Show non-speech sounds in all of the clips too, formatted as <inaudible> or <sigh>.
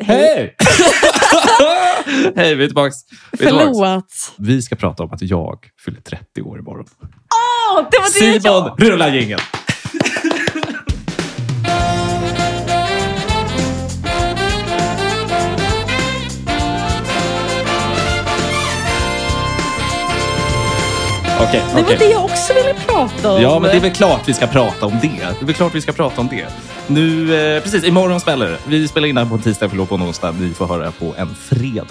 Hej! Hej, vi är tillbaka. Vi, är tillbaks. Förlåt. vi ska prata om att jag fyller 30 år imorgon. Åh, det var det Simon, jag... rulla jingeln! Okej, Det var det jag också ville prata om. Ja, men det är väl klart vi ska prata om det. Det är väl klart vi ska prata om det. Nu, eh, precis, imorgon smäller det. Vi spelar in här på en tisdag, förlåt, på en onsdag. Ni får höra på en fredag.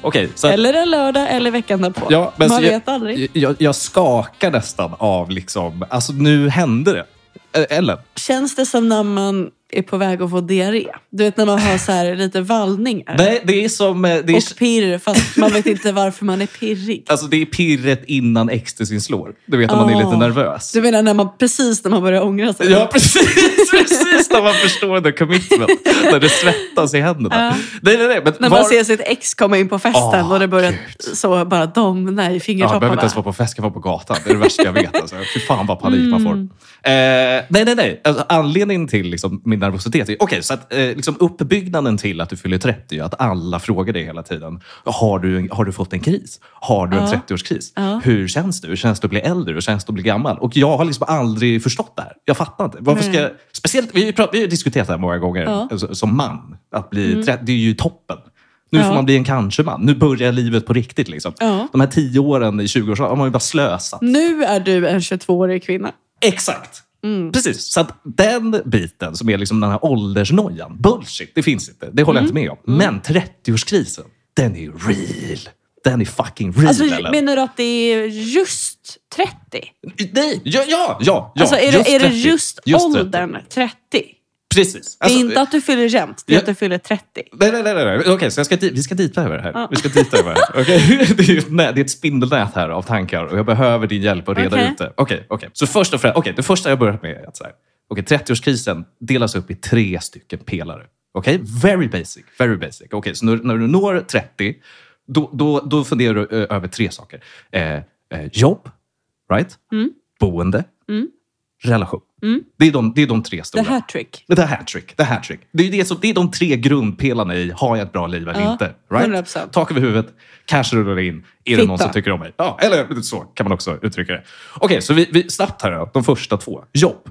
Okej, så att- Eller en lördag eller veckan därpå. Ja, men Man vet jag, aldrig. Jag, jag skakar nästan av liksom, alltså nu hände det. Ellen? Känns det som när man är på väg att få diarré? Du vet när man har så här <laughs> lite vallningar. Nej, det är som... eh, Det är, Och pirr, fast man vet inte varför man är pirrig. alltså det är pirret innan ecstasyn slår. Du vet när man är lite nervös. Du menar när man, precis när man börjar ångra sig? Ja, precis, <laughs> precis när man förstår the commitment. när det svettas i händerna. Ja. Nej, nej, nej. Men När var- man ser sitt ex komma in på festen Åh, och det börjar Gud. så bara domna i Ja, jag behöver fingertopparna. inte ens vara på fest, jag vara på gatan. Det är det värsta jag vet. Alltså. Fy fan vad panik man får. Mm. Eh, nej, nej, nej. Alltså, anledningen till liksom, min nervositet. Okej, så att, eh, liksom, uppbyggnaden till att du fyller 30 är att alla frågar dig hela tiden. Har du, har du fått en kris? Har du en Ja. 30-årskris? Ja. Hur känns det? Hur känns det att bli äldre? Hur känns det att bli gammal? Och jag har liksom aldrig förstått det här. Jag fattar inte. Varför ska, speciellt, vi, vi har diskuterat det här många gånger Ja. alltså, som man. Att bli 30, det är ju toppen. Nu Ja. får man bli en kanske-man. Nu börjar livet på riktigt. Liksom. Ja. De här tio åren i 20-årsåldern har man ju bara slösat. Nu är du en 22-årig kvinna. Exakt! Mm. Precis. Så att den biten som är liksom den här åldersnojan, bullshit, det finns inte. Det håller Mm. jag inte med om. Men 30-årskrisen, den är real. Den är fucking real. Alltså, Ellen. menar du att det är just 30? Nej, ja, ja, ja. ja alltså, är, det, är det 30. just, 30. åldern 30? Precis. Det är Alltså, inte att du fyller jämnt, det är Ja. att du fyller 30. Nej, nej, nej. nej. Okej, så jag ska, di- vi ska dita över det här. Ja. Vi ska dita över det här. Okej? <laughs> Det, är ett nät, det är ett spindelnät här av tankar och jag behöver din hjälp att reda Okej. ut det. Okej, okej. Så först och främst, okej, det första jag börjat med är att så här, okej, 30-årskrisen delas upp i tre stycken pelare. Okej? Very basic. Very basic. Okej, så när, när du når 30, då, då, då funderar du över tre saker. Eh, eh, jobb, right? Mm. Boende, Mm. Relation. Mm. Det, är de, det är de tre The stora. hattrick. The hattrick. The hattrick. Det, är det, som, det är de tre grundpelarna i har jag ett bra liv eller Ja, inte. Right? 100%. Tak över huvudet, kanske rullar in. Är det Fitta. någon som tycker om mig? Ja, eller så kan man också uttrycka det. Okej, så vi, vi, snabbt här då. De första två. Jobb.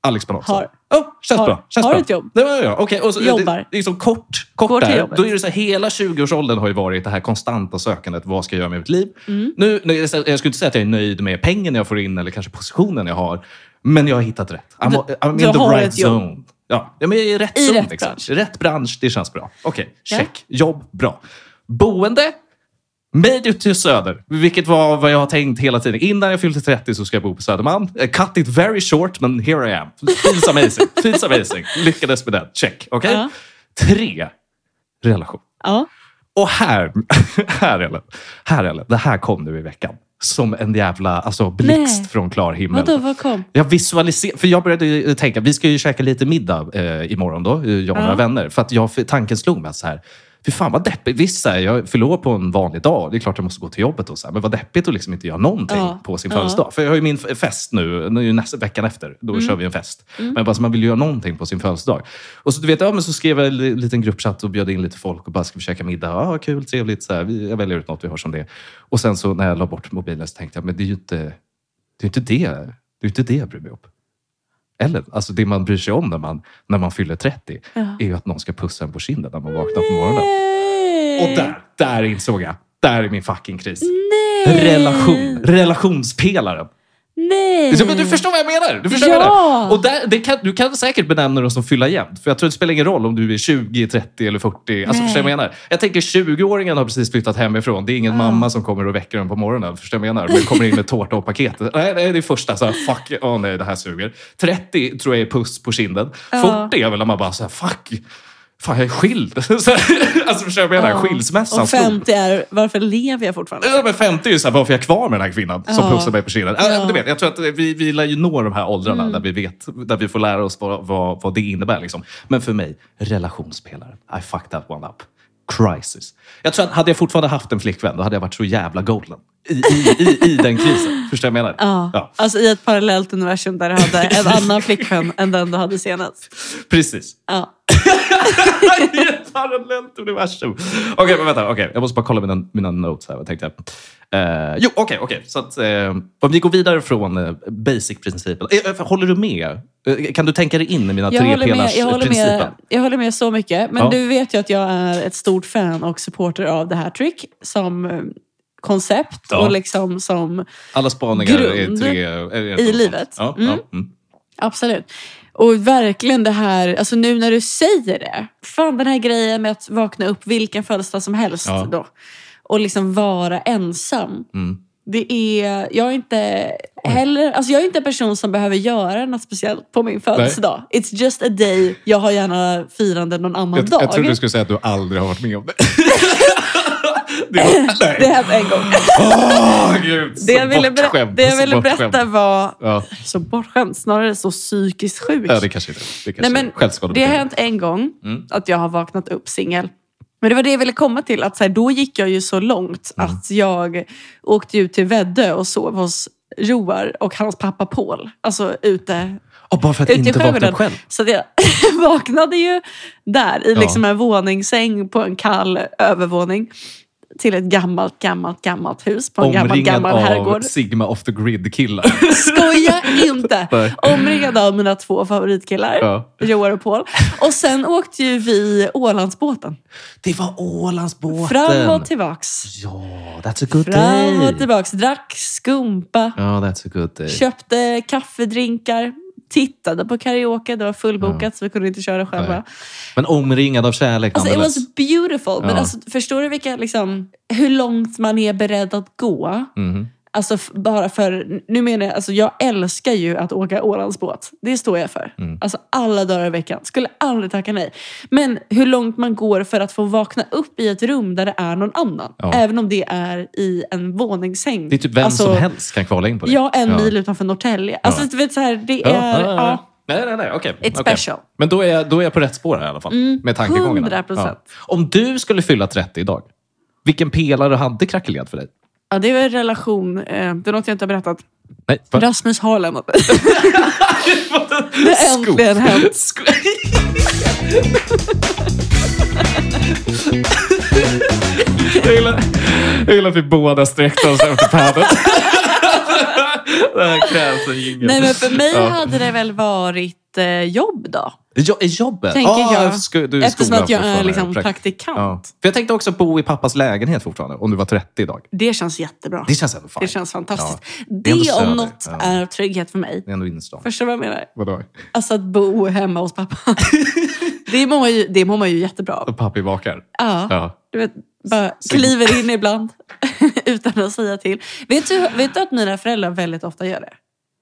Alex Panatsson. Har. Oh, känns Har. bra. Känns Har bra. ett jobb. Det var jag. Okej, och så, Jobbar. Det, det är som kort, kort Går där. Då är det så här, hela 20-årsåldern har ju varit det här konstanta sökandet. Vad ska jag göra med mitt liv? Mm. Nu, jag skulle inte säga att jag är nöjd med pengen jag får in eller kanske positionen jag har. Men jag har hittat rätt. I'm, Du- I'm in the right jobb. zone. Ja, ja, men jag är i rätt I zon. rätt liksom. bransch. Rätt bransch, det känns bra. Okej, Ja. check. Jobb, bra. Boende, Made ut till Söder, vilket var vad jag har tänkt hela tiden. Innan jag fyllde 30 så ska jag bo på Södermalm. Cut it very short, men here I am. Feels amazing. <laughs> Feels amazing. Lyckades med den. Check. Okej? Ja. Tre, relation. Ja. Och här, <laughs> här Ellen, här Ellen, det här kom nu i veckan. Som en jävla alltså, blixt Nej. från klar himmel. Vadå, vad kom? Jag visualiserar, för jag började ju tänka, vi ska ju käka lite middag eh, imorgon då, eh, jag och några Ja. vänner. För att jag, tanken slog mig så här, fy fan vad deppigt. Visst, här, jag fyller år på en vanlig dag. Det är klart jag måste gå till jobbet och så här, men vad deppigt att liksom inte göra någonting Ja. på sin Ja. födelsedag. För jag har ju min fest nu, nu ju nästa veckan efter. Då Mm. kör vi en fest. Men bara så man vill göra någonting på sin födelsedag. Och så du vet, ja, men så skrev jag en li- liten gruppchatt och bjöd in lite folk och bara, ska vi käka middag? Ja, kul, trevligt. Så här, vi, jag väljer ut något vi har som det. Och sen så när jag la bort mobilen så tänkte jag, men det är ju inte det, är inte det, det, är ju inte det jag bryr mig om. Eller, alltså det man bryr sig om när man, när man fyller 30 Ja. är ju att någon ska pussa en på kinden när man vaknar på morgonen. Nej. Och där, där insåg jag. Där är min fucking kris. Nej. Relation. Relationspelaren. Nej. Du, du förstår vad jag menar? Du förstår Ja. Och där, det kan, du kan säkert benämna dem som fylla jämnt. För jag tror det spelar ingen roll om du är 20, 30 eller 40. Alltså, Nej. förstår du vad jag menar? Jag tänker 20-åringen har precis flyttat hemifrån. Det är ingen mamma som kommer och väcker den på morgonen. Förstår du vad jag menar? Men kommer in med tårta och paket. <laughs> Nej, nej, det är första. Så här, fuck, åh nej, det här suger. 30 tror jag är puss på kinden. Ja. 40 är väl när man bara så här, fuck. Fan, jag är skild. <laughs> Alltså, förstår du vad jag menar? Ja. Skilsmässan Och stor. 50 är, varför lever jag fortfarande? Ja, men 50 är ju såhär, varför är jag kvar med den här kvinnan som Ja. pussar mig på kinden? Ja. Ja. Du vet, jag tror att vi, vi lär ju nå de här åldrarna Mm. där vi vet, där vi får lära oss vad, vad, vad det innebär. Liksom. Men för mig, relationspelare. I fucked that one up. Crisis. Jag tror att hade jag fortfarande haft en flickvän, då hade jag varit så jävla golden. I, i, i, i den krisen. <laughs> Förstår du vad jag menar? Ja. Alltså i ett parallellt universum där du hade en annan flickvän än den du hade senast. <laughs> Precis. Ja. <laughs> I ett parallellt universum. Okej, men vänta. Okay. Jag måste bara kolla mina, mina notes här. Vad tänkte jag? Uh, jo, okej. Okay, okay. Så att, uh, om vi går vidare från uh, basic-principen. Uh, håller du med? kan du tänka dig in i mina jag tre pelars jag håller principen? med, Jag håller med så mycket. Men Ja. du vet ju att jag är ett stort fan och supporter av The Hat-Trick som eh, koncept Ja. och liksom som Alla spaningar är Grund tre... Är det i livet. Ja, Mm. mm. Absolut. Och verkligen det här, alltså nu när du säger det. Fan den här grejen med att vakna upp vilken födelsedag som helst Ja. då. Och liksom vara ensam. Mm. Det är, jag är inte heller, alltså jag är inte en person som behöver göra något speciellt på min födelsedag. It's just a day. Jag har gärna firande någon annan Jag, dag. jag trodde du skulle säga att du aldrig har varit med om det. <laughs> det var, nej. Det hände en gång. Åh, gud. Det jag ville, det jag ville berätta var Ja. så bortskämd, snarare så psykiskt sjuk. ja, det kanske inte det kanske Nej, men är det har hänt en gång Mm. att jag har vaknat upp singel. Men det var det jag ville komma till. Att så här, då gick jag ju så långt Mm. att jag åkte ut till Väddö och sov hos Joar och hans pappa Paul. Alltså ute, Ja, bara för att inte vakna upp själv. Så jag <laughs> vaknade ju där i Ja. liksom en våningssäng på en kall övervåning. Till ett gammalt, gammalt, gammalt hus på en gammal, Omringad gammal av herrgård. Sigma off the grid-killar. <laughs> Skoja inte! <laughs> Nej. Omringad av mina två favoritkillar, Ja. Joar och Paul. Och sen åkte ju vi Ålandsbåten. Det var Ålandsbåten. Fram och tillbaks. Ja, that's a good Fram day. och tillbaks. Drack skumpa. Ja, that's a good day. Köpte kaffedrinkar. Tittade på karaoke. Det var fullbokat så vi kunde inte köra själva. Nej. Men omringad av kärlek Alltså, it was beautiful. Men Ja. alltså, förstår du vilka, liksom, hur långt man är beredd att gå? Mhm. Alltså bara för, nu menar jag, alltså jag älskar ju att åka Ålandsbåt. Det står jag för. Mm. Alltså alla dagar i veckan. Skulle aldrig tacka nej. Men hur långt man går för att få vakna upp i ett rum där det är någon annan. Ja. Även om det är i en våningssäng. Det är typ vem alltså, som helst kan kvala in på det. Ja, en Ja. mil utanför Norrtälje. Alltså du vet så här, det Ja, är... ja, ja, ja. ja. Nej, nej, nej. Okej. It's okej. special. Men då är, jag, då är jag på rätt spår här i alla fall. Mm, med tankegångarna. 100%. Om du skulle fylla 30 idag, vilken pelare hade krackelerat för dig? Ja, det är en relation. Eh, det är något jag inte har berättat. Nej, va? Rasmus har lämnat mig. <laughs> Det har äntligen hänt. Sko- <laughs> jag, gillar, jag gillar att vi båda sträckte oss efter padden. <laughs> det här krävs en jingel. Nej, men för mig Ja. hade det väl varit eh, jobb då. Jo, jobbet? Tänker Ah, jag. sko- du Eftersom att jag är liksom Prakt- praktikant. Ja. För jag tänkte också bo i pappas lägenhet fortfarande, om du var 30 idag. Det känns jättebra. Det känns ändå fine. Det känns fantastiskt. Det ändå Det söder. om något Ja. är trygghet för mig. Det är ändå innerstan. Förstår du vad jag menar? Vadå? Alltså att bo hemma hos pappa. <laughs> det, mår man ju, det mår man ju jättebra av. Och pappi bakar? Ja. Ja. Du vet, bara kliver in ibland <laughs> utan att säga till. Vet du, vet du att mina föräldrar väldigt ofta gör det?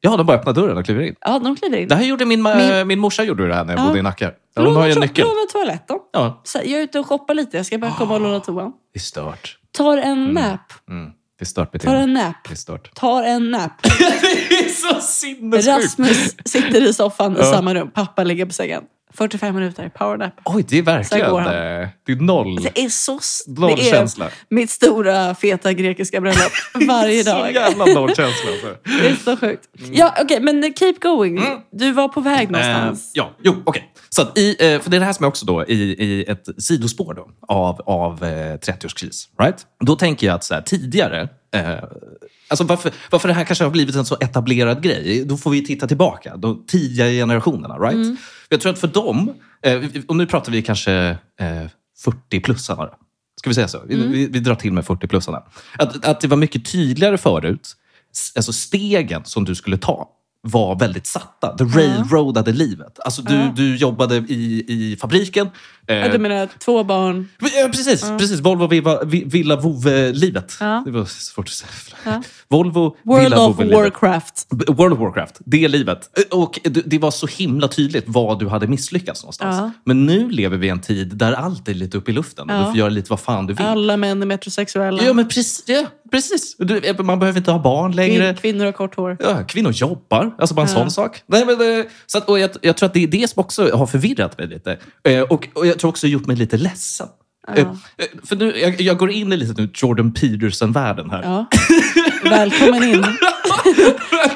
Ja, de bara öppnar dörren och kliver in. Ja, de kliver in. Det här gjorde min, Min- min morsa gjorde det här när jag Ja. bodde i Nacka. De har ju en nyckel. låna toaletten. Ja, Så jag är ute och shoppar lite. Jag ska bara komma och låna toan. det är stört. Tar en nap. Mm. Det är stört Tar beteende. en nap. Det är stört. Tar en nap. <laughs> det är så sinnessjukt! Rasmus sitter i soffan i samma rum. Pappa ligger på sängen. 45 minuter, powernap. Oj, det är verkligen... Så eh, Det är noll. Det är så... Noll Det är känsla. mitt stora feta grekiska bröllop <laughs> varje Så dag. jävla noll känsla. Alltså. <laughs> Det är så sjukt. Ja, okej, men keep going. Du var på väg någonstans. Eh, ja, jo, okej. Så att i, eh, för det är det här som är också då i, i ett sidospår då, av, av eh, 30-årskris. Right? Då tänker jag att så här, tidigare, eh, alltså varför, varför det här kanske har blivit en så etablerad grej, då får vi titta tillbaka. De tidiga generationerna. Right? Jag tror att för dem, eh, och nu pratar vi kanske eh, 40-plussarna. Ska vi säga så? Vi, vi, vi drar till med 40-plussarna. Att, att det var mycket tydligare förut, alltså stegen som du skulle ta var väldigt satta. The railroadade livet. Alltså du, Ja. du jobbade i, i fabriken. Eh, Ja, du menar två barn? Ja, precis, precis. Volvo Villa, Vove-livet. Ja. Det var svårt att säga. Ja. Volvo World Villa of. Warcraft. World of Warcraft, det livet. Och det var så himla tydligt var du hade misslyckats någonstans. Ja. Men nu lever vi i en tid där allt är lite upp i luften. Ja. du får göra lite vad fan du vill. Alla män är metrosexuella. Ja, men precis. Ja, precis. Du, man behöver inte ha barn längre. Kvin- Kvinnor har kort hår. Ja, kvinnor jobbar. Alltså bara en Ja. sån sak. Nej, men, eh, så att, och jag, jag tror att det är det som också har förvirrat mig lite. Eh, Och, och jag tror också gjort mig lite ledsen. Ja. Eh, eh, För nu, jag, jag går in i lite nu Jordan Peterson-världen här. Ja. Välkommen in. <laughs>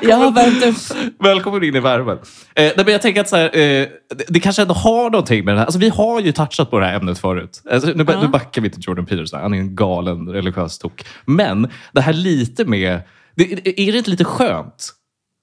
Jag har värmt upp. Välkommen in i värmen. Eh, nej, men jag tänker att så här, eh, det, det kanske ändå har någonting med det här. Alltså, vi har ju touchat på det här ämnet förut. Alltså, nu, Ja. nu backar vi till Jordan Peterson. Han är en galen religiös tok. Men det här lite med... Det, är det inte lite skönt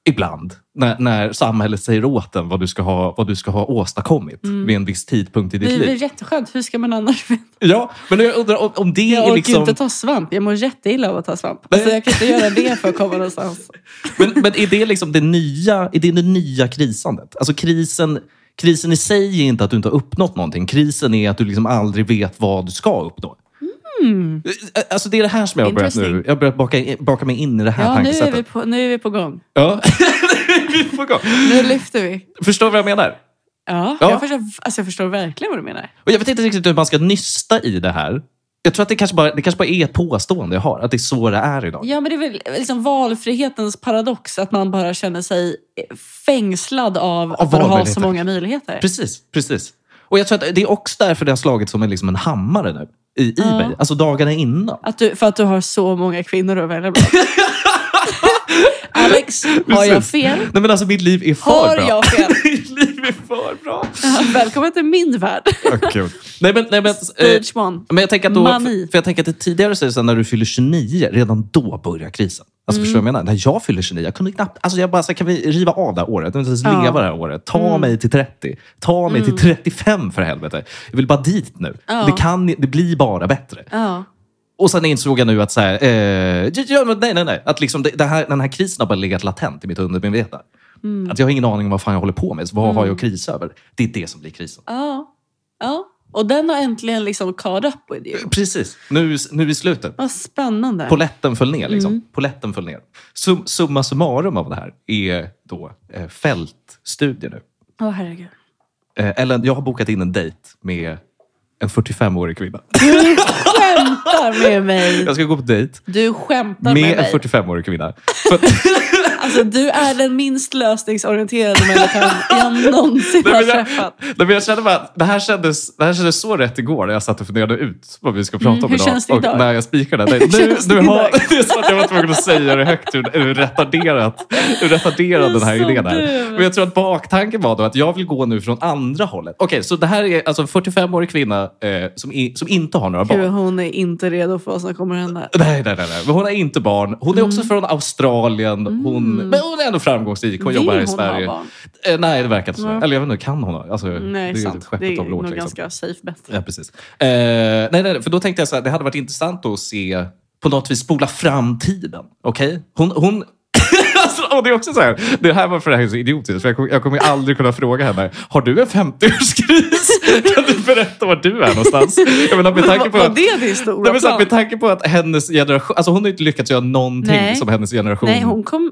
ibland när, när samhället säger åt en vad du ska ha, vad du ska ha åstadkommit vid en viss tidpunkt i ditt Det är liv? jätteskönt. Hur ska man annars veta? Ja, men jag undrar om, om det Jag är orkar liksom... inte ta svamp. Jag mår jätteilla av att ta svamp. Alltså, jag kan inte göra det för att komma någonstans. <laughs> Men, men är det liksom det nya, är det, det nya krisandet? Alltså krisen, krisen i sig är inte att du inte har uppnått någonting. Krisen är att du liksom aldrig vet vad du ska uppnå. Alltså det är det här som jag har börjat nu. Jag har börjat baka, in- baka mig in i det här Ja, nu är, tankesättet. vi på, nu är vi på gång. Ja. <laughs> vi får gå. Nu lyfter vi. Förstår du vad jag menar? Ja, Ja. Jag, förstår, alltså jag förstår verkligen vad du menar. Och jag vet inte riktigt hur man ska nysta i det här. Jag tror att det kanske, bara, det kanske bara är ett påstående jag har. Att det är så det är idag. Ja, men det är väl liksom valfrihetens paradox. Att man bara känner sig fängslad av, Av att har så många möjligheter. Precis, precis. Och jag tror att det är också därför det har slagit som en, liksom en hammare nu. I, i Ja. mig. Alltså dagarna innan. Att du, för att du har så många kvinnor att välja bland. <laughs> Alex, har jag fel? Nej men alltså mitt liv är för Har bra. jag fel? <laughs> mitt liv är för bra. Ja, Välkommen till min värld. Kul. Nej men, nej, men, eh, Stage one. men jag tänker att då, Mani. för jag tänker att det tidigare så här, när du fyller 29, redan då börjar krisen. Alltså förstår du vad jag menar? När jag fyller 29, jag kunde knappt... Alltså jag bara, så här, kan vi riva av det här året? Jag vill inte ens leva det här året. Ta mig till 30. Ta mig till 35 för helvete. Jag vill bara dit nu. Ja. Det, kan, det blir bara bättre. Ja. Och sen insåg jag nu att så här, eh, ja, nej, nej, nej. Att liksom det, det här, den här krisen har bara legat latent i mitt undermedvetna. Mm. Att jag har ingen aning om vad fan jag håller på med. Så vad har jag att krisa över? Det är det som blir krisen. Ja. ja. Och den har äntligen liksom caught up with you. Precis. Nu, nu i slutet. Vad spännande. Poletten föll ner. Liksom. Mm. Poletten föll ner. Sum, summa summarum av det här är då eh, fältstudier nu. Åh herregud. Eh, Ellen, jag har bokat in en dejt med en 45-årig kvinna. Du skämtar med mig. Jag ska gå på dejt Du skämtar med, med en mig. 45-årig kvinna. <laughs> För, Alltså, du är den minst lösningsorienterade människan jag någonsin Nej, har träffat. nej, men jag kände bara, det, här kändes, det här kändes så rätt igår när jag satt och funderade ut vad vi ska prata Mm, om hur idag. känns det och idag? när jag spikade. <laughs> Hur Nu, nu har, <laughs> det är så att jag var tvungen att säga det högt hur, hur retarderat, hur retarderad den här idén är. Men jag tror att baktanken var då att jag vill gå nu från andra hållet. Okej, så det här är alltså en 45-årig kvinna eh, som, i, som inte har några barn. Gud, hon är inte redo för vad som kommer hända. Nej, nej, nej, nej. Men hon har inte barn. Hon är också Mm. från Australien. Hon, Men hon är ändå framgångsrik. Hon Vill jobbar här i hon ha Sverige. barn? Eh, nej, det verkar inte så. Nej. Eller jag vet inte, kan hon ha? Alltså, Nej, det är ju sant. skeppet Det är av nog Liksom. ganska safe bet. Ja, precis. Eh, nej, nej, för då tänkte jag så här, det hade varit intressant att se på något vis spola fram tiden. Okej? Hon... hon <laughs> alltså, och det är också så här, det här var för det här är så idiotiskt, för jag kommer, jag kommer ju aldrig kunna fråga henne, har du en 50-årskris? <laughs> kan du berätta var du är någonstans? Jag menar, med <laughs> tanke på Var att, det din stora Nej, men så här, plan? med tanke på att hennes generation, alltså hon har inte lyckats göra någonting Nej. som hennes generation Nej, hon kom...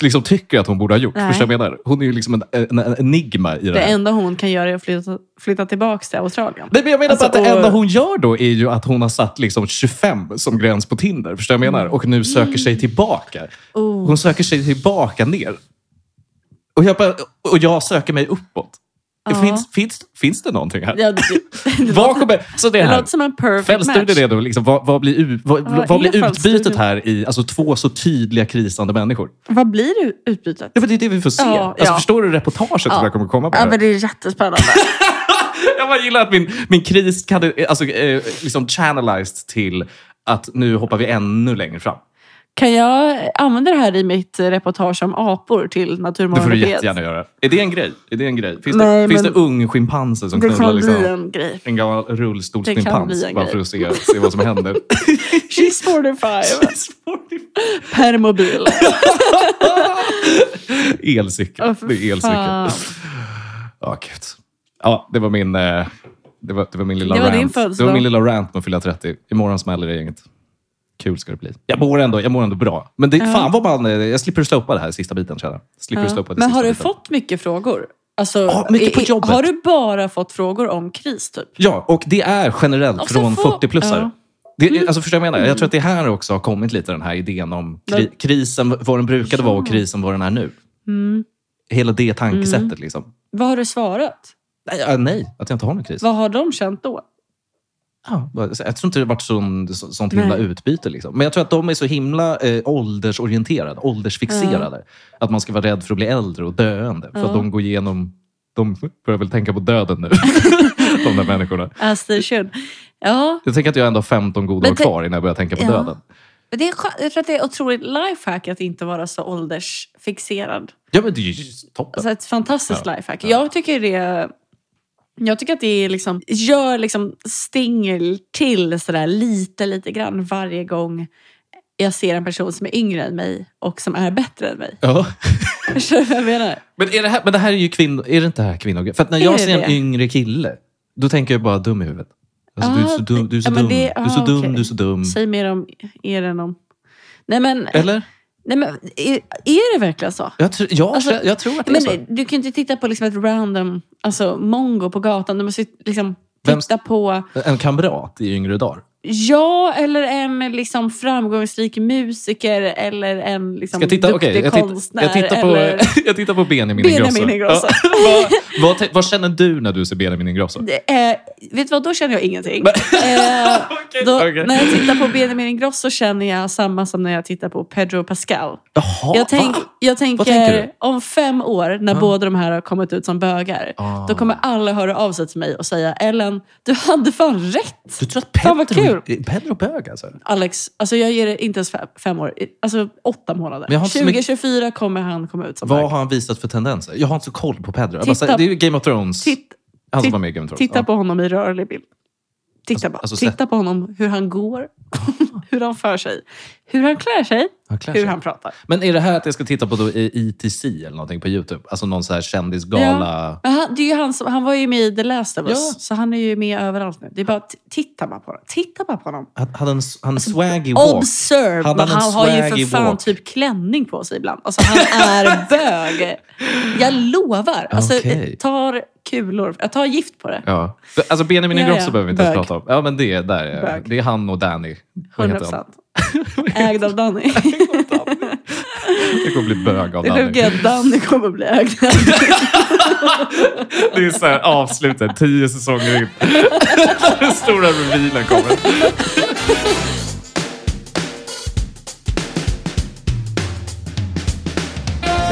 liksom tycker att hon borde ha gjort. Nej. Förstår jag menar? Hon är ju liksom en, en, en enigma i det, Det här. enda hon kan göra är att flytta, flytta tillbaka till Australien. Nej, men jag menar Alltså, att det och- enda hon gör då är ju att hon har satt liksom 25 som gräns på Tinder. Förstår jag menar? Och nu söker sig tillbaka. Mm. Oh. Hon söker sig tillbaka ner. Och jag, bara, och jag söker mig uppåt. Ja. Finns, finns, finns det någonting här? Ja, det, det, <laughs> Vad kommer, så det det här. låter som en perfect match. Är då liksom, vad, vad blir, vad, Ja, vad blir utbytet här i alltså, två så tydliga krisande människor? Vad blir utbytet? Ja, men det är det vi får se. Ja, alltså. Förstår du reportaget som Ja. jag kommer komma med? Ja, men det är jättespännande. <laughs> Jag bara gillar att min, min kris kan alltså, eh, liksom channelized till att nu hoppar vi ännu längre fram. Kan jag använda det här i mitt reportage om apor till Det får du jättegärna göra. Är det en grej? Är det en grej? Finns, Nej, det, finns det ung schimpanser som Det knullar kan liksom, bli en grej. en gammal Det rullstolschimpans? Bara för att se, se vad som händer. <laughs> She's 45. Per mobil. elcykel. Åh, för det är elcykel. Ja, gud. Ja, det var min... eh, Det var, det var min lilla Det var rant. det var min lilla rant med att fylla 30. Imorgon smäller det gänget. Kul ska det bli. Jag mår ändå, jag mår ändå bra. Men det, Ja. fan vad man... eh, Jag slipper slopa det här sista biten, känner. Slipper Ja. slopa det Men har du biten. fått mycket frågor? Alltså, Ja, mycket på jobbet. Har du bara fått frågor om kris typ? Ja, och det är generellt Också från få- 40-plussare. ja. Det, alltså förstår jag menar? Jag tror att det här också har kommit lite den här idén om kri, krisen, vad den brukade vara och Ja. krisen vad den är nu. Mm. Hela det tankesättet liksom. Vad har du svarat? Nej, ja, nej, att jag inte har någon kris. Vad har de känt då? Ja, jag tror inte det varit sån, så- sånt himla Nej. utbyte. Liksom. Men jag tror att de är så himla eh, åldersorienterade, åldersfixerade. Att man ska vara rädd för att bli äldre och döende. För att de går igenom... De börjar väl tänka på döden nu, <laughs> de där människorna. As they should. Ja, Jag tänker att jag ändå har 15 goda år kvar innan jag börjar tänka på Ja. döden. men det är, jag tror att det är otroligt lifehack att inte vara så åldersfixerad. Ja, men det är ju toppen. Alltså ett fantastiskt Ja, lifehack. Jag tycker det jag tycker att det är liksom, gör liksom stingel till sådär lite, lite grann varje gång jag ser en person som är yngre än mig och som är bättre än mig. Ja. <laughs> Förstår du vad jag menar? Men, är det här, men det här är ju kvinnor... Är det inte här kvinnor? För när jag ser en det? yngre kille, då tänker jag bara dum i huvudet. Alltså, du är Ah, så dum, du är så ja, dum, det- du är så ah, dum, du är så dum. Säg mer om er än om... Nej men, Eller? Nej, men är, är det verkligen så? Jag, tror- ja, Alltså, jag tror att det är så. Men du kan ju inte titta på liksom ett random alltså, mongo på gatan. Du måste liksom titta på... En kamrat i yngre dagar. Ja, eller en liksom framgångsrik musiker eller en liksom jag, titta, duktig okej, jag, konstnär. jag, tittar på, eller... <laughs> jag tittar på Benjamin Benjamin Ingrosso. Ingrosso. Ja. <laughs> vad, vad, vad känner du när du ser Benjamin Ingrosso? Är- vet du vad, då känner jag ingenting. <laughs> eh, då, okej. När jag tittar på Benjamin Ingrosso känner jag samma som när jag tittar på Pedro Pascal. Jaha, Jag, tänk, jag tänker, tänker om fem år när båda de här har kommit ut som bögar. Ah. Då kommer alla höra av sig till mig och säga Ellen, du hade fan rätt. Du tror att Fan, vad Pedro, kul. Pedro bög alltså? Alex, alltså jag ger det inte ens fem, fem år, alltså åtta månader. Men jag har inte så mycket- 2024 kommer han komma ut som Vad bög. har han visat för tendenser? Jag har inte så koll på Pedro. Titta- bara, det är ju Game of Thrones. Titt, han som var med i Game of Thrones. titta Ja. på honom i rörlig bild. Titta, Alltså- bara. alltså titta på honom, hur han går, <laughs> hur han för sig, hur han klär sig, Han klär hur sig. han pratar. Men är det här att jag ska titta på då ITC eller någonting på Youtube? Alltså någon så här kändisgala? Men han, det är han, som, han var ju med i The Last of Us, Ja. så han är ju med överallt nu. Det är bara, titta bara på honom. Titta bara på honom. Han hade en, han swaggy walk. Observe! Hade han han har ju för fan walk? typ klänning på sig ibland. Alltså han är <laughs> bög. Jag lovar. Alltså, Okej. tar kulor. Jag tar gift på det. Ja. Alltså Benjamin Ja, Ingrosso ja. behöver vi inte ens prata om. Ja, men det, är- där är, Bög. det är han och Danny. Vad 100 heter han? procent. <laughs> <laughs> Ägd av Danny. Det kommer bli bög av Det Danny. sjuka är att Danny kommer bli ägd. <laughs> Det är så här avslutet, tio säsonger in. Den stora revealen kommer.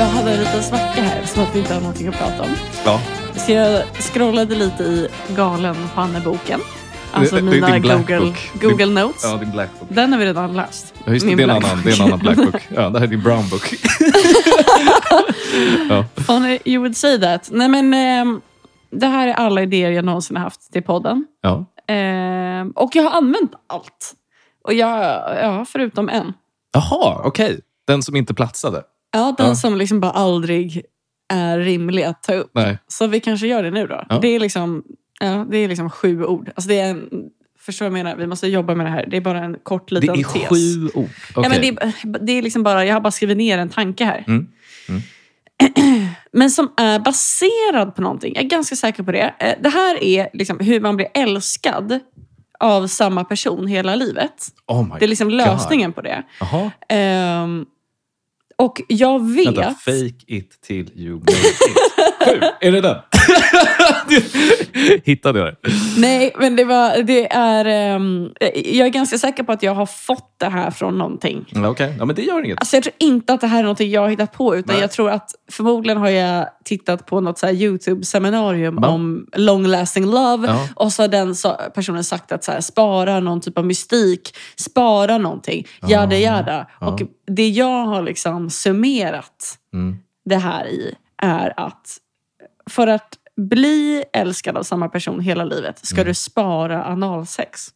Jag hade en liten svacka här, som att vi inte har någonting att prata om. Ja. Så jag scrollade lite i Galen Fanne-boken. Alltså Det- mina din Google, Book. Google Din- Notes. Ja, din black book. Den har vi redan läst. Ja, just det, Min det, är en annan, det är en annan black book. Ja, det här är din brown book. <laughs> ja. Funny you would say that. Nej men, ehm, det här är alla idéer jag någonsin har haft till podden. Ja. Ehm, och jag har använt allt. Och jag, ja, förutom en. Jaha, okej. Den som inte platsade. Ja, den Ja. som liksom bara aldrig är rimlig att ta upp. Nej. Så vi kanske gör det nu då. Ja. Det, är liksom, ja, det är liksom sju ord. Alltså det är en, förstår du vad jag menar? Vi måste jobba med det här. Det är bara en kort Det liten är tes. sju ord. Ja, men det, är, det är liksom bara, jag har bara skrivit ner en tanke här. Mm. <clears throat> Men som är baserad på någonting. Jag är ganska säker på det. Eh, Det här är liksom hur man blir älskad av samma person hela livet. Oh Det är liksom God. lösningen på det. Jaha. Och jag vet... Vänta, fake it till you make it. Sju, är det den? <laughs> Hittade jag det? Nej, men det, var, det är... ehm, jag är ganska säker på att jag har fått det här från någonting. Ja, Okej, ja, men det gör inget. Alltså jag tror inte att det här är någonting jag har hittat på. Utan Nej. jag tror att förmodligen har jag tittat på något så YouTube-seminarium Ja. om long lasting love. Ja. Och så har den personen sagt att så här, spara någon typ av mystik. Spara någonting. Jada jada. Ja. Och det jag har liksom summerat Mm. det här i är att för att bli älskad av samma person hela livet ska Mm. du spara analsex.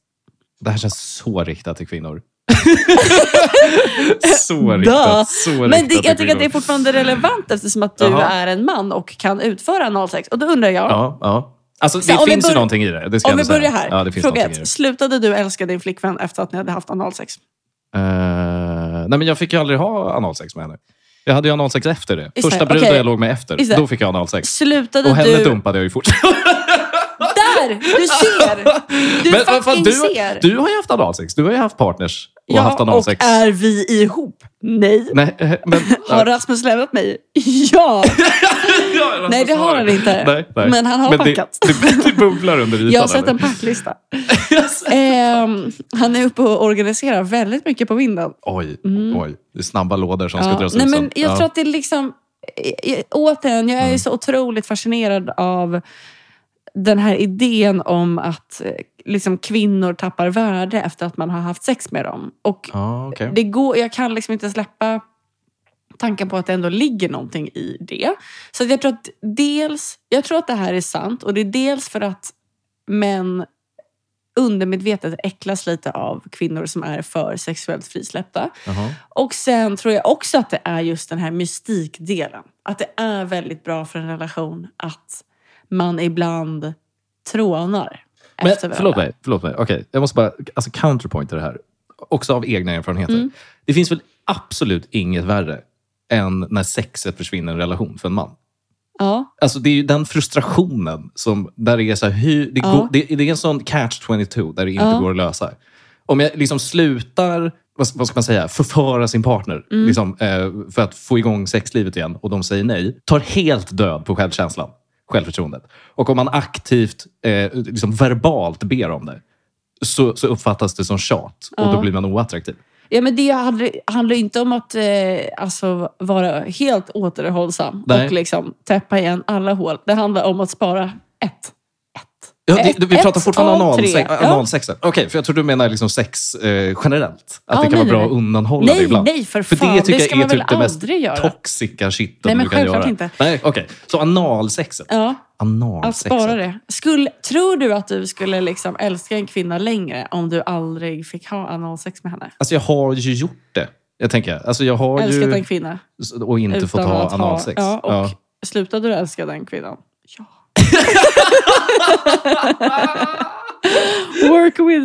Det här känns så riktat till kvinnor. <laughs> så riktat. Så Men riktat det, till jag tycker att det är fortfarande relevant eftersom att du Jaha. är en man och kan utföra analsex. Och då undrar jag, Ja, ja. Alltså, Så det vi finns ju någonting i det. det om vi börjar här. Ja, det Fråga ett. det. Slutade du älska din flickvän efter att ni hade haft analsex? Eh, nej, men jag fick ju aldrig ha analsex med henne. Jag hade ju analsex efter det. Just Första bruden jag låg med efter, då fick jag analsex. Slutade Och henne du... dumpade jag ju fortfarande. Där! Du ser! Du Men vad fan, fucking du, ser! du har ju haft analsex. Du har ju haft partners och ja, haft och analsex. är vi ihop? Nej. Nej, eh, men... <laughs> Har Rasmus lämnat mig? <laughs> Ja! <laughs> Ja, Nej, det har han inte. Nej, nej. Men han har det, packat. Det, det bubblar under ytan. Jag har sett en packlista. Ehm, han är uppe och organiserar väldigt mycket på vinden. Oj, oj. Det är snabba lådor som ska Mm. Ja. dras Nej, ut men sen. jag ja. tror att det är liksom... eh, eh, Återigen, jag är Mm. så otroligt fascinerad av den här idén om att eh, liksom, kvinnor tappar värde efter att man har haft sex med dem. Och Ja, okej. det går, jag kan liksom inte släppa tanken på att det ändå ligger någonting i det. Så jag tror att dels, jag tror att det här är sant och det är dels för att män undermedvetet äcklas lite av kvinnor som är för sexuellt frisläppta. Jaha. Och sen tror jag också att det är just den här mystikdelen. Att det är väldigt bra för en relation att man ibland trånar Men efter förlåt mig. Förlåt mig. Okej, jag måste bara alltså counterpointa det här. Också av egna erfarenheter. Mm. Det finns väl absolut inget värre än när sexet försvinner i en relation för en man. Ja, Alltså det är ju den frustrationen som där det är så här, hur, det, Ja. går, det, det är en sån catch 22 där det inte Ja. går att lösa. Om jag liksom slutar, vad, vad ska man säga, förföra sin partner Mm. liksom, eh, för att få igång sexlivet igen och de säger nej, tar helt död på självkänslan, självförtroendet. Och om man aktivt, eh, liksom verbalt ber om det, så, så uppfattas det som tjat och Ja. då blir man oattraktiv. Ja, men det handlar, handlar inte om att eh, alltså, vara helt återhållsam Nej. och liksom täppa igen alla hål. Det handlar om att spara ett. Ja, det, Ett- vi pratar fortfarande analsex, Ja. analsexen. Okej, för jag tror du menar liksom sex eh, generellt. Att Ja, det kan nej, vara bra nej, att nej. undanhålla det Nej, ibland. nej, för För fan. det tycker Det jag är typ det mest göra. toxica shiten du kan självklart göra. inte. Nej, okej. Så analsexet. Ja, att Analsexet. spara det. Skulle, tror du att du skulle liksom älska en kvinna längre om du aldrig fick ha analsex med henne? Alltså jag har ju gjort det. Jag tänker, alltså jag har Älskat ju... en kvinna Och inte fått ha att analsex. Ja, och Ja. slutade du älska den kvinnan? Ja. <laughs> <laughs>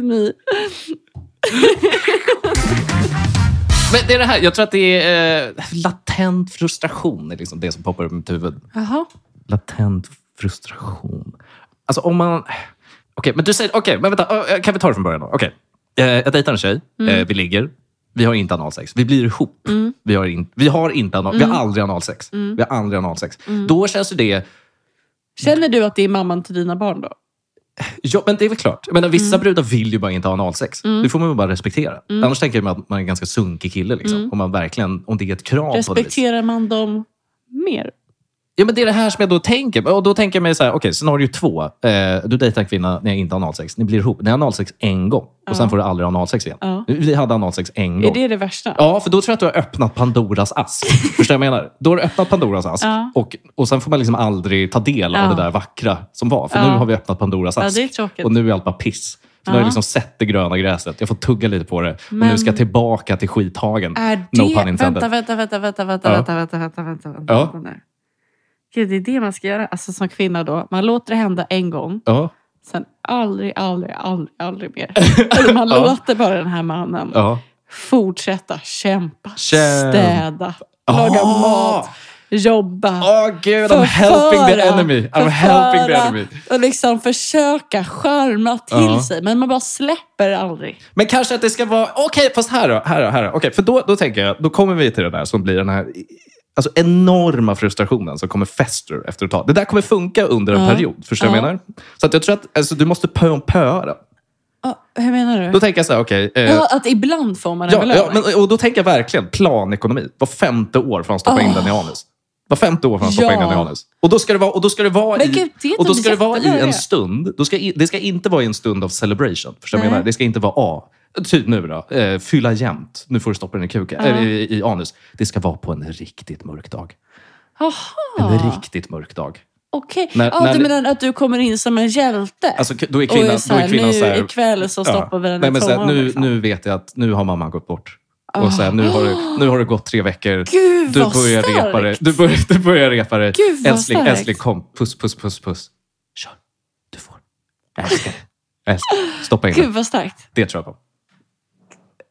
Me. Men det är det här, jag tror att det är eh, latent frustration är liksom det som poppar upp i mitt huvud. Jaha. Latent frustration. Alltså om man... Okej, men du säger... Okej, men vänta. eh, Kan vi ta det från början då? Okej. Eh, Jag dejtar en tjej. Mm. Eh, Vi ligger. Vi har inte analsex. Vi blir ihop. Vi, har in, vi har inte anal, Vi Mm. har aldrig analsex. Vi har aldrig analsex. Då känns ju det... Känner du att det är mamman till dina barn då? Ja, men det är väl klart. Jag menar, vissa Mm. brudar vill ju bara inte ha analsex. Det får man väl bara respektera. Annars tänker jag att man är en ganska sunkig kille. Liksom. Om, man verkligen, om det är ett krav. Mm. Respekterar man dem mer? Ja, men det är det här som jag då tänker. Och då tänker jag mig så här, okej, scenario två. Eh, du dejtar en kvinna när jag inte har analsex. Ni blir ihop. Ni har analsex en gång. Och sen får du aldrig ha analsex igen. Ja. Vi hade analsex en gång. Är det det värsta? Ja, för då tror jag att du har öppnat Pandoras ask. Förstår du vad jag menar? Då har du öppnat Pandoras ask. Ja. Och, och sen får man liksom aldrig ta del av Ja. det där vackra som var. För Ja. nu har vi öppnat Pandoras Ja, ask. det är tråkigt. Och nu är allt bara piss. För nu har Ja. jag liksom sett det gröna gräset. Jag får tugga lite på det. Och nu Men- ska jag tillbaka till skithagen. Är det... No pun intended. vänta, vänta, vänta, vänta, vänta, Ja. vänta, vänta, vänta, vänta, vänta, Ja. vänta nu. Gud, det är det man ska göra. Alltså som kvinna då. Man låter det hända en gång. Ja, Sen aldrig, aldrig, aldrig, aldrig mer. <laughs> Eller man Ja. låter bara den här mannen ja. fortsätta kämpa, Käm- städa, laga Ah! mat, jobba. Åh gud, I'm helping the enemy. I'm helping the enemy. Och liksom försöka charma till Ja. sig. Men man bara släpper aldrig. Men kanske att det ska vara... Okej, fast här då. Här då, här då. Okej, för då, då tänker jag, då kommer vi till det där som blir den här alltså, enorma frustrationen som kommer fester efter ett tag. Det där kommer funka under en Ja. period. Förstår du vad jag Ja. menar? Så att jag tror att alltså, du måste pö om pöa den. Ja, hur menar du? Då tänker jag så här, okej. eh, Ja, att ibland får man en ja, ja, belöning. men, och då tänker jag verkligen planekonomi. Var femte år får han stoppa in Oh. den i anus. Var femte år får han stoppa in Ja. den i anus. Och då ska det vara, och då ska det vara i, gud, det och då ska det vara i en stund. Då ska, det ska inte vara i en stund av celebration. Förstår du vad jag menar? Det ska inte vara A. Typ nu då. Eh, fylla jämt. Nu får du stoppa den i kuken. Ja. Eller i, i anus. Det ska vara på en riktigt mörk dag. En Jaha, riktigt mörk dag. okej. När- Ja, när du menar att du kommer in som en hjälte? Alltså, då är och kvinnan, då så här, är kvinnan nu så här, ikväll så stoppar vi den Nej, i men här, toan. nu, liksom. nu vet jag att nu har mamman gått bort. Och så här, nu, har det, <gasps> nu har det gått tre veckor. Gud, du börjar starkt. repa det. Du börjar, du börjar repa det. Gud, älskling, starkt. älskling, kom. Puss, puss, puss, puss. Kör. Du får. Jag älskar dig. Dig. Stoppa in Gud vad starkt. Det tror jag på.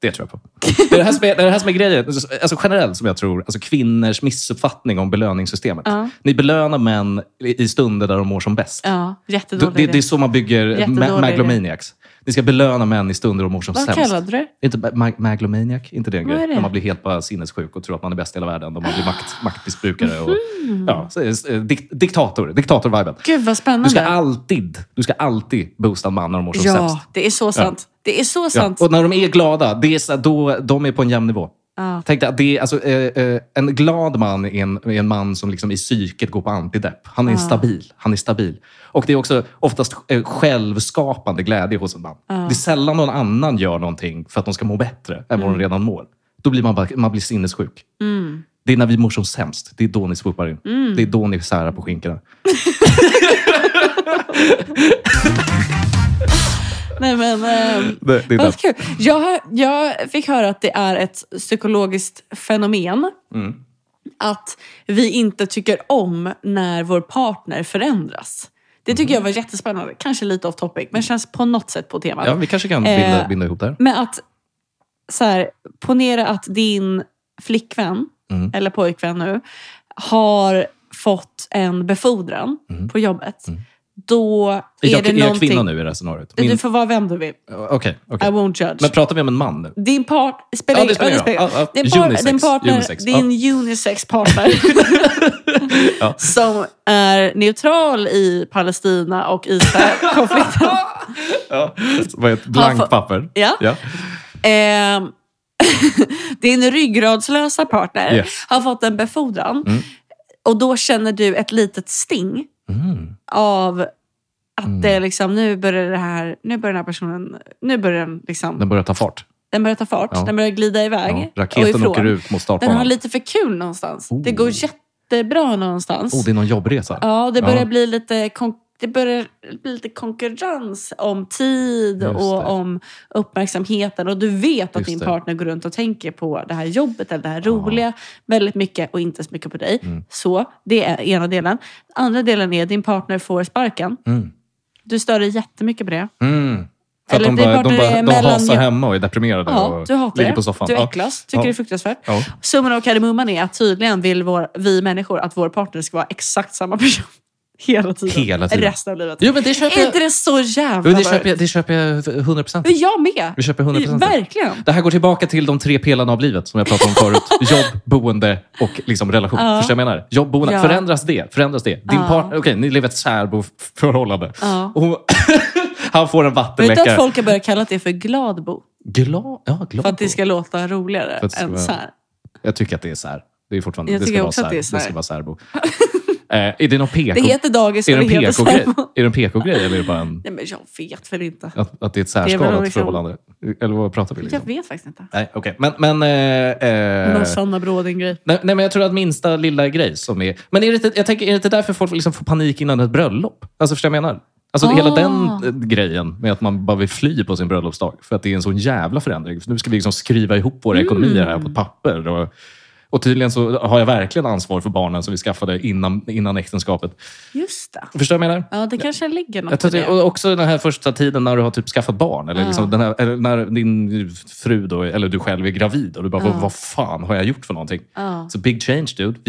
Det tror jag på. Det är det här som är, det är, här som är grejen. Alltså generellt som jag tror, alltså kvinnors missuppfattning om belöningssystemet. Ja. Ni belönar män i stunder där de mår som bäst. Ja, Då- jättedålig det, det är så man bygger ma- maglomaniacs. Ni ska belöna män i stunder de mår som Vad sämst. kallade du det? Inte ma- maglomaniac, inte det en Vad grej? När man blir helt bara sinnessjuk och tror att man är bäst i hela världen. Då man blir makt, maktmissbrukare. Och, Mhm. ja, så, eh, dik, diktator. Diktator-viben. Gud vad Du spännande. ska alltid, du ska alltid boosta en man när de mår som ja, sämst. det är så sant. Det är så Ja. sant. Och när de är glada, det är så, då, de är på en jämn nivå. Ja. Tänk dig att det är, alltså, eh, eh, en glad man är en, är en man som liksom i psyket går på antidepp. Han är stabil. Han är stabil. Och det är också oftast eh, självskapande glädje hos en man. Det är sällan någon annan gör någonting för att de ska må bättre än vad Mm. de redan mår. Då blir man, bara, man blir sinnessjuk. Det är när vi mår som sämst. Det är då ni swoopar in. Mm. Det är då ni särar på skinkorna. <laughs> <laughs> Nej, men, ehm, Det, det vad kul. Jag, jag fick höra att det är ett psykologiskt fenomen. Mm. Att vi inte tycker om när vår partner förändras. Det tycker jag var jättespännande. Kanske lite off topic, men känns på något sätt på temat. Ja, vi kanske kan Eh, binda, binda ihop det här. Men att, så här, ponera att din flickvän, Mm. eller pojkvän nu, har fått en befordran på jobbet. Då är jag, det är jag någonting... kvinna nu i det här scenariot? Min- Du får vara vem du vill. Okej, okej. I won't judge. Men pratar vi om en man nu? Din part... Spelar Ja, det spelar ja, ingen roll. Ja, ja. Din, par, Unisex. din partner, Unisex, din unisex partner. <laughs> <laughs> Ja. Som är neutral i Palestina och Israel-konflikten. <laughs> Ja. Är ett blankt får- papper? Ja. ja. Ehm, din ryggradslösa partner Yes. har fått en befordran. Mm. Och då känner du ett litet sting Mm. av att det är liksom, nu börjar det här, nu börjar den här personen, nu börjar den liksom, Den börjar ta fart. den börjar ta fart, Ja. den börjar glida iväg Ja. Raketen åker ut mot Den har startbanan. lite för kul någonstans. Oh. Det går jättebra någonstans. Oh, det är någon jobbresa. Ja, det börjar Ja. bli lite kon- det börjar bli lite konkurrens om tid Just och det. om uppmärksamheten. Och du vet att Just din det. partner går runt och tänker på det här jobbet eller det här roliga väldigt mycket och inte så mycket på dig. Mm. Så, det är ena delen. Andra delen är att din partner får sparken. Mm. Du stör dig jättemycket på det. Mm. För att Eller de det är bara, de, bara, de mellan- hasar hemma och är deprimerade Ja, och du hatar ligger det. på soffan. Du Ja. äcklas. Tycker Ja. det är fruktansvärt. Ja. Summan av kardemumman är att tydligen vill vår, vi människor att vår partner ska vara exakt samma person. Hela tiden. Hela tiden. Resten av livet. Jo, men det köper Är jag. inte det så jävla Jo, det köper jag, det köper jag 100 procent. Jag med. Vi köper 100%. Verkligen. Det här går tillbaka till de tre pelarna av livet som jag pratade om förut. <laughs> Jobb, boende och liksom relation. Ja. Förstår du vad jag menar? Jobb, boende. Ja. Förändras det? Förändras det? Din Ja. partner, okej, ni lever ett särboförhållande. Ja. Och <laughs> Han får en Vet du vattenläcka. att folk har börjat kalla det för gladbo? Glad? Ja, glad. För att det ska låta roligare ska än vara- så här. Jag tycker att det är sär. Det är fortfarande, Jag det ska vara att sär. det är sär. Det ska vara särbo. <laughs> eh, är det någon PK? Det heter dagis är det en PK-grej? eller är det bara en, Nej men jag vet väl inte. att, att det är ett särskalat liksom- förhållande? Eller vad pratar vi liksom? Jag vet faktiskt inte. Nej, okej. Men, men, eh, eh, Någon Sanna Bråding-grej. nej, nej, men jag tror att minsta lilla grej som är... Men är det inte, jag tänker, är det inte därför folk liksom får panik innan ett bröllop? Alltså, förstår jag menar? Alltså Ah. hela den eh, grejen med att man bara vill fly på sin bröllopsdag. För att det är en sån jävla förändring. För nu ska vi liksom skriva ihop våra ekonomier här på ett papper. Och, och tydligen så har jag verkligen ansvar för barnen som vi skaffade innan, innan äktenskapet. Just det. Förstår du vad jag menar? Ja, det kanske ligger något Jag i det. och också den här första tiden när du har typ skaffat barn. Eller, Ja. liksom här, eller när din fru då, eller du själv är gravid. Och du bara, Ja. vad, vad fan har jag gjort för någonting? Ja. Så big change dude.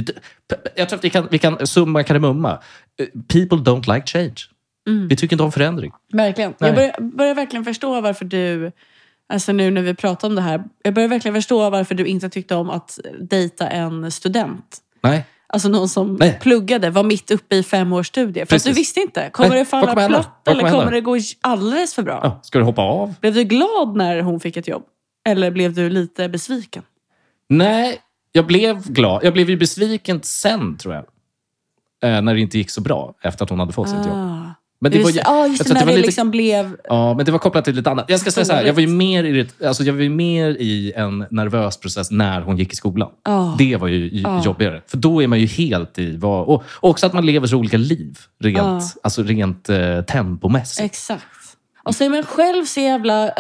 Jag tror att vi kan, vi kan summa kardemumma. People don't like change. Mm. Vi tycker inte om förändring. Verkligen. Nej. Jag börjar, börjar verkligen förstå varför du, alltså nu när vi pratar om det här, jag börjar verkligen förstå varför du inte tyckte om att dejta en student. Nej. Alltså någon som Nej. pluggade, var mitt uppe i fem års studier. För att du visste inte. Kommer Nej, det falla kommer platt Vad eller kommer kommer det gå alldeles för bra? Ja, ska du hoppa av? Blev du glad när hon fick ett jobb? Eller blev du lite besviken? Nej, jag blev glad. Jag blev ju besviken sen, tror jag. Eh, när det inte gick så bra efter att hon hade fått sitt jobb. Men det var, det, ju- ah, just det att när det, var lite- liksom blev... Ja, men det var kopplat till lite annat. Jag ska säga så här, jag var ju mer i, det- alltså jag var ju mer i en nervös process när hon gick i skolan. Ja. Det var ju Ja. jobbigare. För då är man ju helt i... Vad, och och också att man lever så olika liv. Rent, Ja. alltså rent eh, tempomässigt. Exakt. Och så är man själv så jävla eh,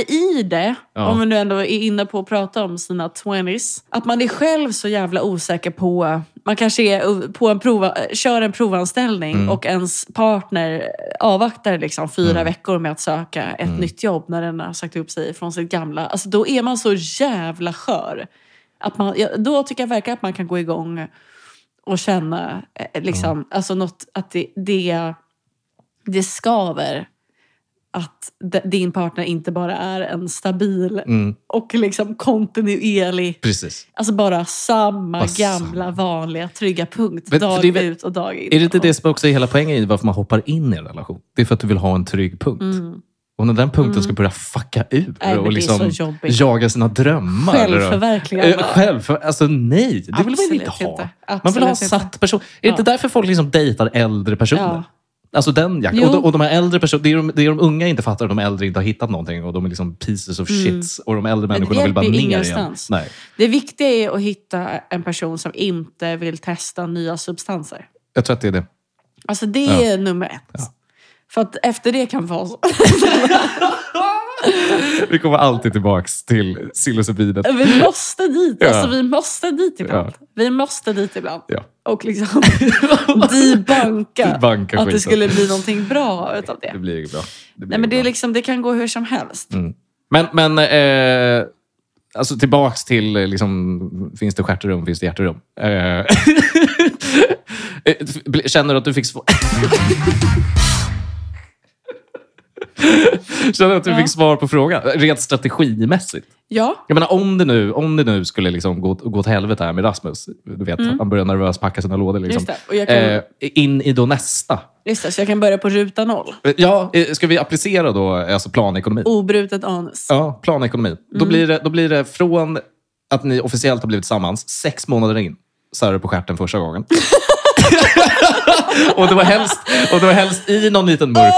uppe i det, Ja. om man nu ändå är inne på att prata om sina 20s. Att man är själv så jävla osäker på man kanske är på en prova, kör en provanställning Mm. och ens partner avvaktar liksom fyra Mm. veckor med att söka ett Mm. nytt jobb när den har sagt upp sig från sitt gamla. Alltså då är man så jävla skör. Att man, då tycker jag verkligen att man kan gå igång och känna eh, liksom, alltså något, att det, det, det skaver att din partner inte bara är en stabil Mm, och liksom kontinuerlig precis. Alltså bara samma Bara gamla vanliga trygga punkt. Men dag är ut och dag in. Är det inte det som också är hela poängen i varför man hoppar in i en relation? Det är för att du vill ha en trygg punkt. Mm. Och när den punkten ska börja fucka ur Nej, och liksom jaga sina drömmar. Självförverkligande. Eh, Självför, alltså nej, det vill man Absolut inte ha. inte. Man vill ha en Absolut satt person. Är det inte därför folk liksom dejtar äldre personer? Ja. Alltså den. Jo. Och, de, och de här äldre personerna, det är de, det är de unga inte fattar, de äldre inte har hittat någonting och de är liksom pieces of shits. Och de äldre Mm. det människorna vill bara ner ju igen. ingenstans. Nej. Det viktiga är att hitta en person som inte vill testa nya substanser. Jag tror att det är det. Alltså det Ja. är nummer ett. För att efter det kan vara så. <laughs> Vi kommer alltid tillbaks till psilocybinet. Vi måste dit. Ja. Alltså vi måste dit ibland. Ja. Vi måste dit ibland. Ja. Och liksom <laughs> debanka Debunka att det skulle bli någonting bra utav det. Det blir ju bra. Det blir Nej, men det, är liksom, det kan gå hur som helst. Mm. Men, men eh, alltså tillbaks till, eh, liksom, finns det stjärterum, finns det hjärterum? Eh, <laughs> eh, känner du att du fick svar? <laughs> <laughs> Känner du att du Ja. fick svar på frågan? Rent strategimässigt. Ja, Jag menar, om det nu, om det nu skulle liksom gå, gå åt helvete här med Rasmus. Du vet, han börjar nervöst packa sina lådor. Liksom. Mm. Kan- eh, in i då nästa. just det. Så jag kan börja på ruta noll. Ja, eh, ska vi applicera då alltså planekonomi? Obrutet anus. Ja, planekonomi. Mm. Då, blir det, då blir det från att ni officiellt har blivit tillsammans, sex månader in, så är det på stjärten första gången. <laughs> <laughs> och, det var helst, och det var helst i någon liten mörk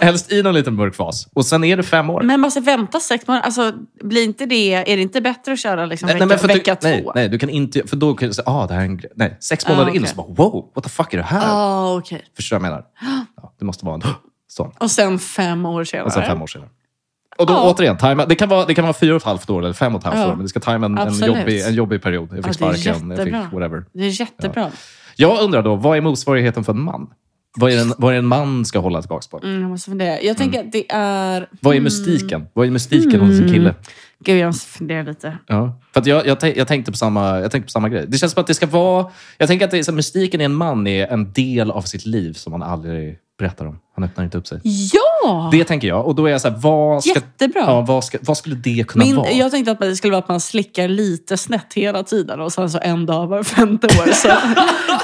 helst i någon liten mörk fas. Och sen är det fem år. Men man ska vänta sex månader. Alltså, blir inte det, är det inte bättre att köra liksom vecka, men för att vecka du, nej, två? nej, du kan inte... För då kan du säga, ah, det här är en grej. Nej, sex månader Ah, in okej. så bara, wow, what the fuck är det här? Ah, okej. Förstår du vad jag menar? Ja, det måste vara en <gasps> sån. Och sen fem år senare. Och sen fem år senare. Och då Ja. återigen, tajma, det, kan vara, det kan vara fyra och ett halvt år eller fem och ett halvt Ja. år. Men det ska tajma en, en, jobbig, en jobbig period. Jag fick Ja, sparken, jag fick whatever. Det är jättebra. Jag undrar då, vad är motsvarigheten för en man? Vad är en, vad är en man ska hålla tillbaka på? Mm, jag måste fundera. Jag tänker att det är... Vad är mystiken? Vad är mystiken hos en kille? Gud, jag måste fundera lite. Ja. För jag, jag, jag, tänkte på samma, jag tänkte på samma grej. Det känns som att det ska vara... Jag tänker att det mystiken i en man är en del av sitt liv som han aldrig berättar om. Han öppnar inte upp sig. Ja! Det tänker jag. Och då är jag så här, vad, ska, Jättebra. ja, vad, ska, vad skulle det kunna Min, vara? jag tänkte att det skulle vara att man slickar lite snett hela tiden och sen så en dag var femte år. Så,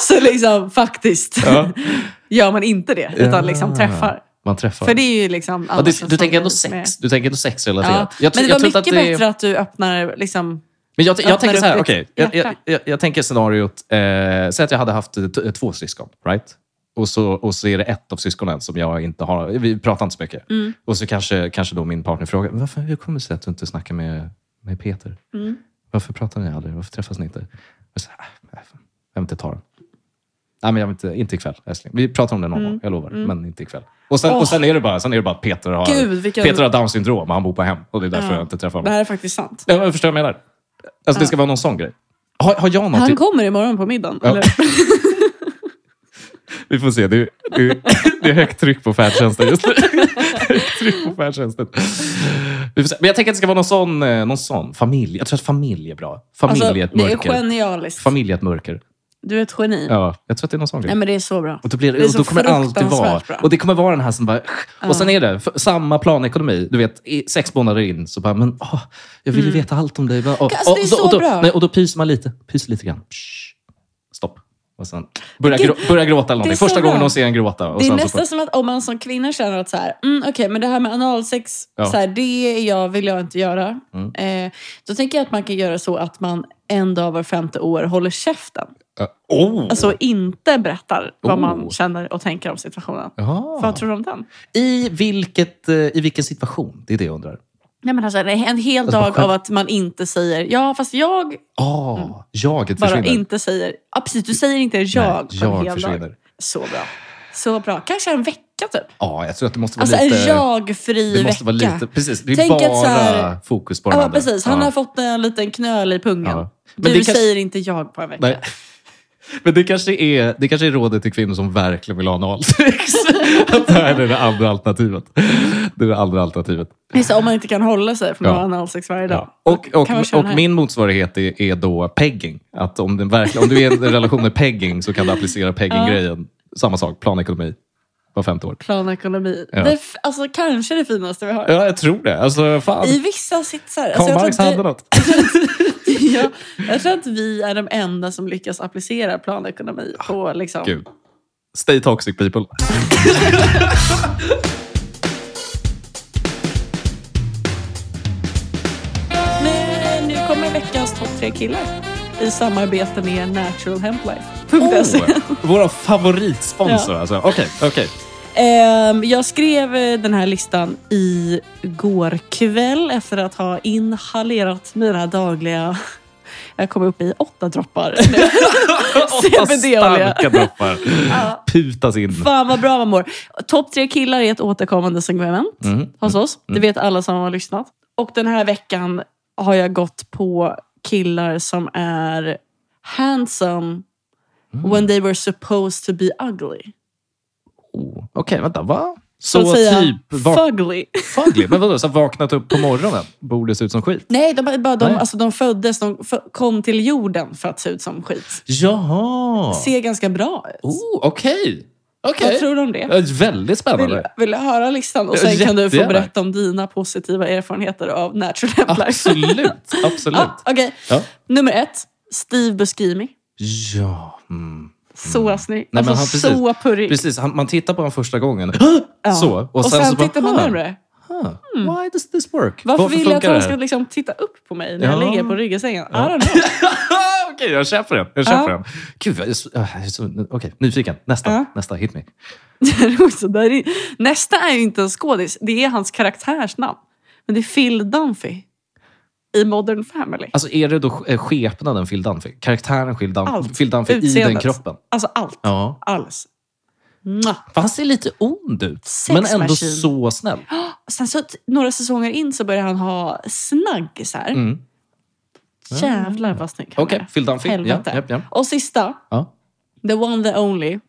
<laughs> så liksom faktiskt Ja. <laughs> gör man inte det, utan Ja. liksom träffar. Man träffar. För det är ju liksom... ja, du, du tänker ändå grej med- sex. Du tänker ändå sexrelaterat. Ja. Jag, Men det jag var mycket inte att det är- bättre att du öppnar liksom... Men jag, jag tänker så här, okej. ditt Jag, jag, jag, jag tänker scenariot, eh, säg att jag hade haft två syskon, right? Och så, och så är det ett av syskonen som jag inte har, vi pratar inte så mycket. Mm. Och så kanske, kanske då min partner frågar, varför, hur kommer det sig att du inte snackar med, med Peter? Mm. Varför pratar ni aldrig? Varför träffas ni inte? Och så, "Äh, jag vill inte ta den. Nej, men jag vill inte, inte ikväll, älskling. Vi pratar om det någon gång, jag lovar. Men inte ikväll. Och sen, Mm. Åh. och sen är det bara, sen är det bara att Peter har, Gud, vilken- Peter har Downs syndrom och han bor på hem. Och det är därför Ja. jag inte träffar Det honom. här är faktiskt sant. Ja, jag förstår vad jag menar. Alltså, Det ska vara någon sån grej. Har, har jag något? Han kommer imorgon på middagen. Ja. Eller? <laughs> Vi får se. Det är, det, är, det är högt tryck på färdtjänsten just nu. <laughs> högt tryck på färdtjänsten. Men jag tänker att det ska vara någon sån, eh, någon sån familj. Jag tror att familj är bra. Familj Alltså, är ett det är mörker. genialiskt. familj är ett mörker. Du är ett geni. Ja, jag tror att det är någon sån grej. Nej, men det är så bra. Och då, blir, Det är och så då kommer det alltid vara... bra. Och det kommer vara den här som bara... Och sen är det f- samma planekonomi. Du vet, i sex månader in så bara, men åh, jag vill ju veta allt om dig. Och, Alltså, det är och, så och, då, bra. Nej, och då pyser man lite. Pyser lite grann. Shh. Och sen börja, grå, börja gråta eller någonting. Första gången de ser en gråta. Och Det är sen så nästan som att om man som kvinna känner att så här, mm, okej, men det här med analsex, Ja. så här, det är jag, vill jag inte göra. Mm. Eh, då tänker jag att man kan göra så att man en dag var femte år håller käften. Uh, oh! Alltså inte berättar vad man Oh. känner och tänker om situationen. Jaha. Vad tror du om den? I, vilket, eh, I vilken situation? Det är det jag undrar. Nej, men alltså, en hel Alltså, dag av att man inte säger ja, fast jag Ah, jaget Mm. bara försvinner. inte säger... Ja, precis, du säger inte jag Nej, jag försvinner. dag. Så bra. Så bra. Kanske en vecka typ. Ja, jag tror att det måste vara Alltså lite... en jag-fri måste vara vecka. lite... Precis, det är Tänk bara så här- fokus på den Ja, andra. precis. Han Ja. har fått en liten knöl i pungen. Ja. Men Du det kanske- säger inte jag på en vecka. Nej. Men det kanske, är, det kanske är rådet till kvinnor som verkligen vill ha analsex. <laughs> att det här är det andra alternativet. Det är det andra alternativet. Just om man inte kan hålla sig från Ja. att ha analsex varje dag. Ja. Och, och, och min motsvarighet är, är då pegging. Att om, den verkligen, om du är i en relation med pegging så kan du applicera pegging-grejen. Samma sak, planekonomi. Var femte år. Planekonomi. Ja. Det alltså, kanske det finaste vi har. Ja, jag tror det. Alltså, fan. I vissa sitsar. Karl jag, Marx hade något. <laughs> ja, jag tror att vi är de enda som lyckas applicera planekonomi på liksom... Gud. Stay toxic people. <laughs> Men nu kommer veckans topp tre killar i samarbete med naturalhemplife.se. Oh, <laughs> våra favoritsponsor alltså. Okej, okej. Ehm, jag skrev eh, den här listan i går kväll efter att ha inhalerat mina dagliga... Jag kom upp i åtta droppar. <laughs> Åtta starka droppar. Ja. Putas in. Fan vad bra man mår. Topp tre killar är ett återkommande segment Mm. hos oss. Det vet alla som har lyssnat. Och den här veckan har jag gått på killar som är handsome Mm. when they were supposed to be ugly. Oh, Okej, vänta. Va? Så, säga typ... Fugly. fugly? Men vadå? Så <laughs> vaknat upp på morgonen? Borde se ut som skit? Nej, de, bara, de, Nej. Alltså, de föddes, de kom till jorden för att se ut som skit. Jaha! Ser ganska bra ut. Oh, Okej. Vad Okej. tror du om det? Ja, Väldigt Vill, spännande. vill du höra listan? Och sen kan du få jättegärna. berätta om dina positiva erfarenheter av Natural Hemp Life. Absolut. Absolut. <laughs> Ja, Okej, Ja. nummer ett. Steve Buscemi. Ja. Mm. Så snygg. men alltså, han- precis. så purrig. Precis, han, man tittar på honom första gången. <gasps> Ja. <gasps> Så. Och sen, så bara, tittar man "Huh, närmre. huh, Why does this work? Varför, vill jag att han ska liksom titta upp på mig när jag Ja. ligger på ryggsängen? I don't <laughs> know. Okej, jag köper den. Jag köper Ja. den. Gud, jag så, jag så, okej, nyfiken. Nästa, Ja. nästa, hit me. <laughs> Nästa är ju inte en skådis. Det är hans karaktärsnamn. Men det är Phil Dunphy i Modern Family. Alltså är det då eh, skepnaden Phil Dunphy? Karaktären Phil, Dun- Allt. Phil Dunphy i den kroppen? Alltså allt. Ja. Alls. För han ser lite ond ut, Sex men ändå machine. så snäll. Sen så några säsonger in så börjar han ha snaggisar. Mm. Jävlar vad snygg han Okej, är. Phil Dunphy. Ja, ja, ja. Och sista, ja. the one the only,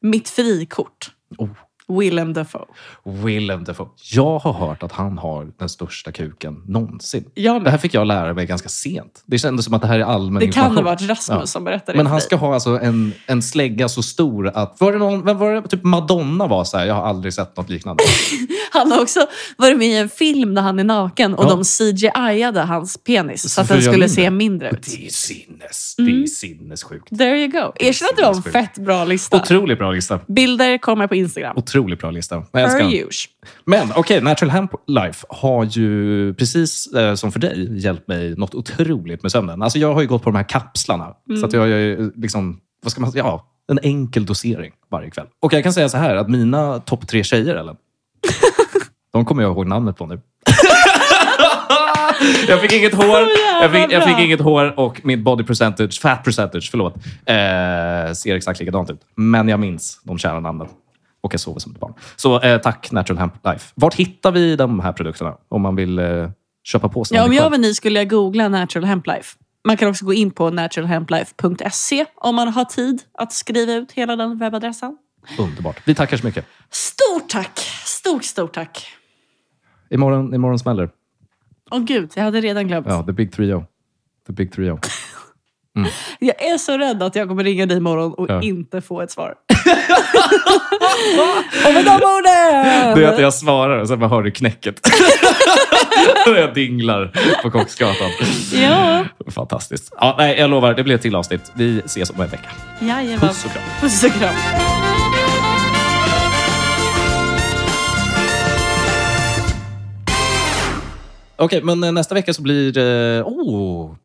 mitt frikort. Oh. Willem Dafoe. Willem Dafoe. Jag har hört att han har den största kuken någonsin. Det här fick jag lära mig ganska sent. Det kändes som att det här är allmän Det kan ha varit Rasmus Ja. som berättade Men det han för ska ha alltså en, en slägga så stor att... Var det någon, vem var det? Typ Madonna var så här, jag har aldrig sett något liknande. <laughs> Han har också varit med i en film där han är naken och Ja. de CGI-ade hans penis så, Så att den skulle mindre. se mindre ut. Det är sinnes. Mm. Det är sinnessjukt. There you go. Erkänn att det var en fett bra lista. Otroligt bra lista. Bilder kommer på Instagram. Otroligt bra lista. Jag älskar den. Men okej, Natural Hemp Life har ju precis eh, som för dig hjälpt mig något otroligt med sömnen. Alltså jag har ju gått på de här kapslarna. Mm. Så att jag har ju liksom, vad ska man säga, ja, en enkel dosering varje kväll. Och jag kan säga så här att mina topp tre tjejer, Ellen, <laughs> de kommer jag ihåg namnet på nu. <laughs> jag fick inget hår. jävla Jag fick, jag fick inget hår och mitt body percentage, fat percentage, förlåt, eh, ser exakt likadant ut. Men jag minns de kära namnen. Och jag sover som ett barn. Så eh, tack Natural Hemp Life. Vart hittar vi de här produkterna om man vill eh, köpa på sig Ja, om jag var ni skulle jag googla Natural Hemp Life. Man kan också gå in på naturalhemplife.se om man har tid att skriva ut hela den webbadressen. Underbart. Vi tackar så mycket. Stort tack! Stort, stort tack! Imorgon, imorgon smäller. Åh gud, jag hade redan glömt. Ja, the big three o The big three o <laughs> Jag är så rädd att jag kommer ringa dig imorgon och Ja. inte få ett svar. Och med de orden! Det är att jag svarar och sen bara hör du knäcket. <laughs> jag dinglar på Kocksgatan. Ja, Fantastiskt. Ja, nej, jag lovar, det blir ett till avsnitt. Vi ses om en vecka. jajamän. Puss och kram. Puss och kram. Okej, men eh, nästa vecka så blir det... Oh,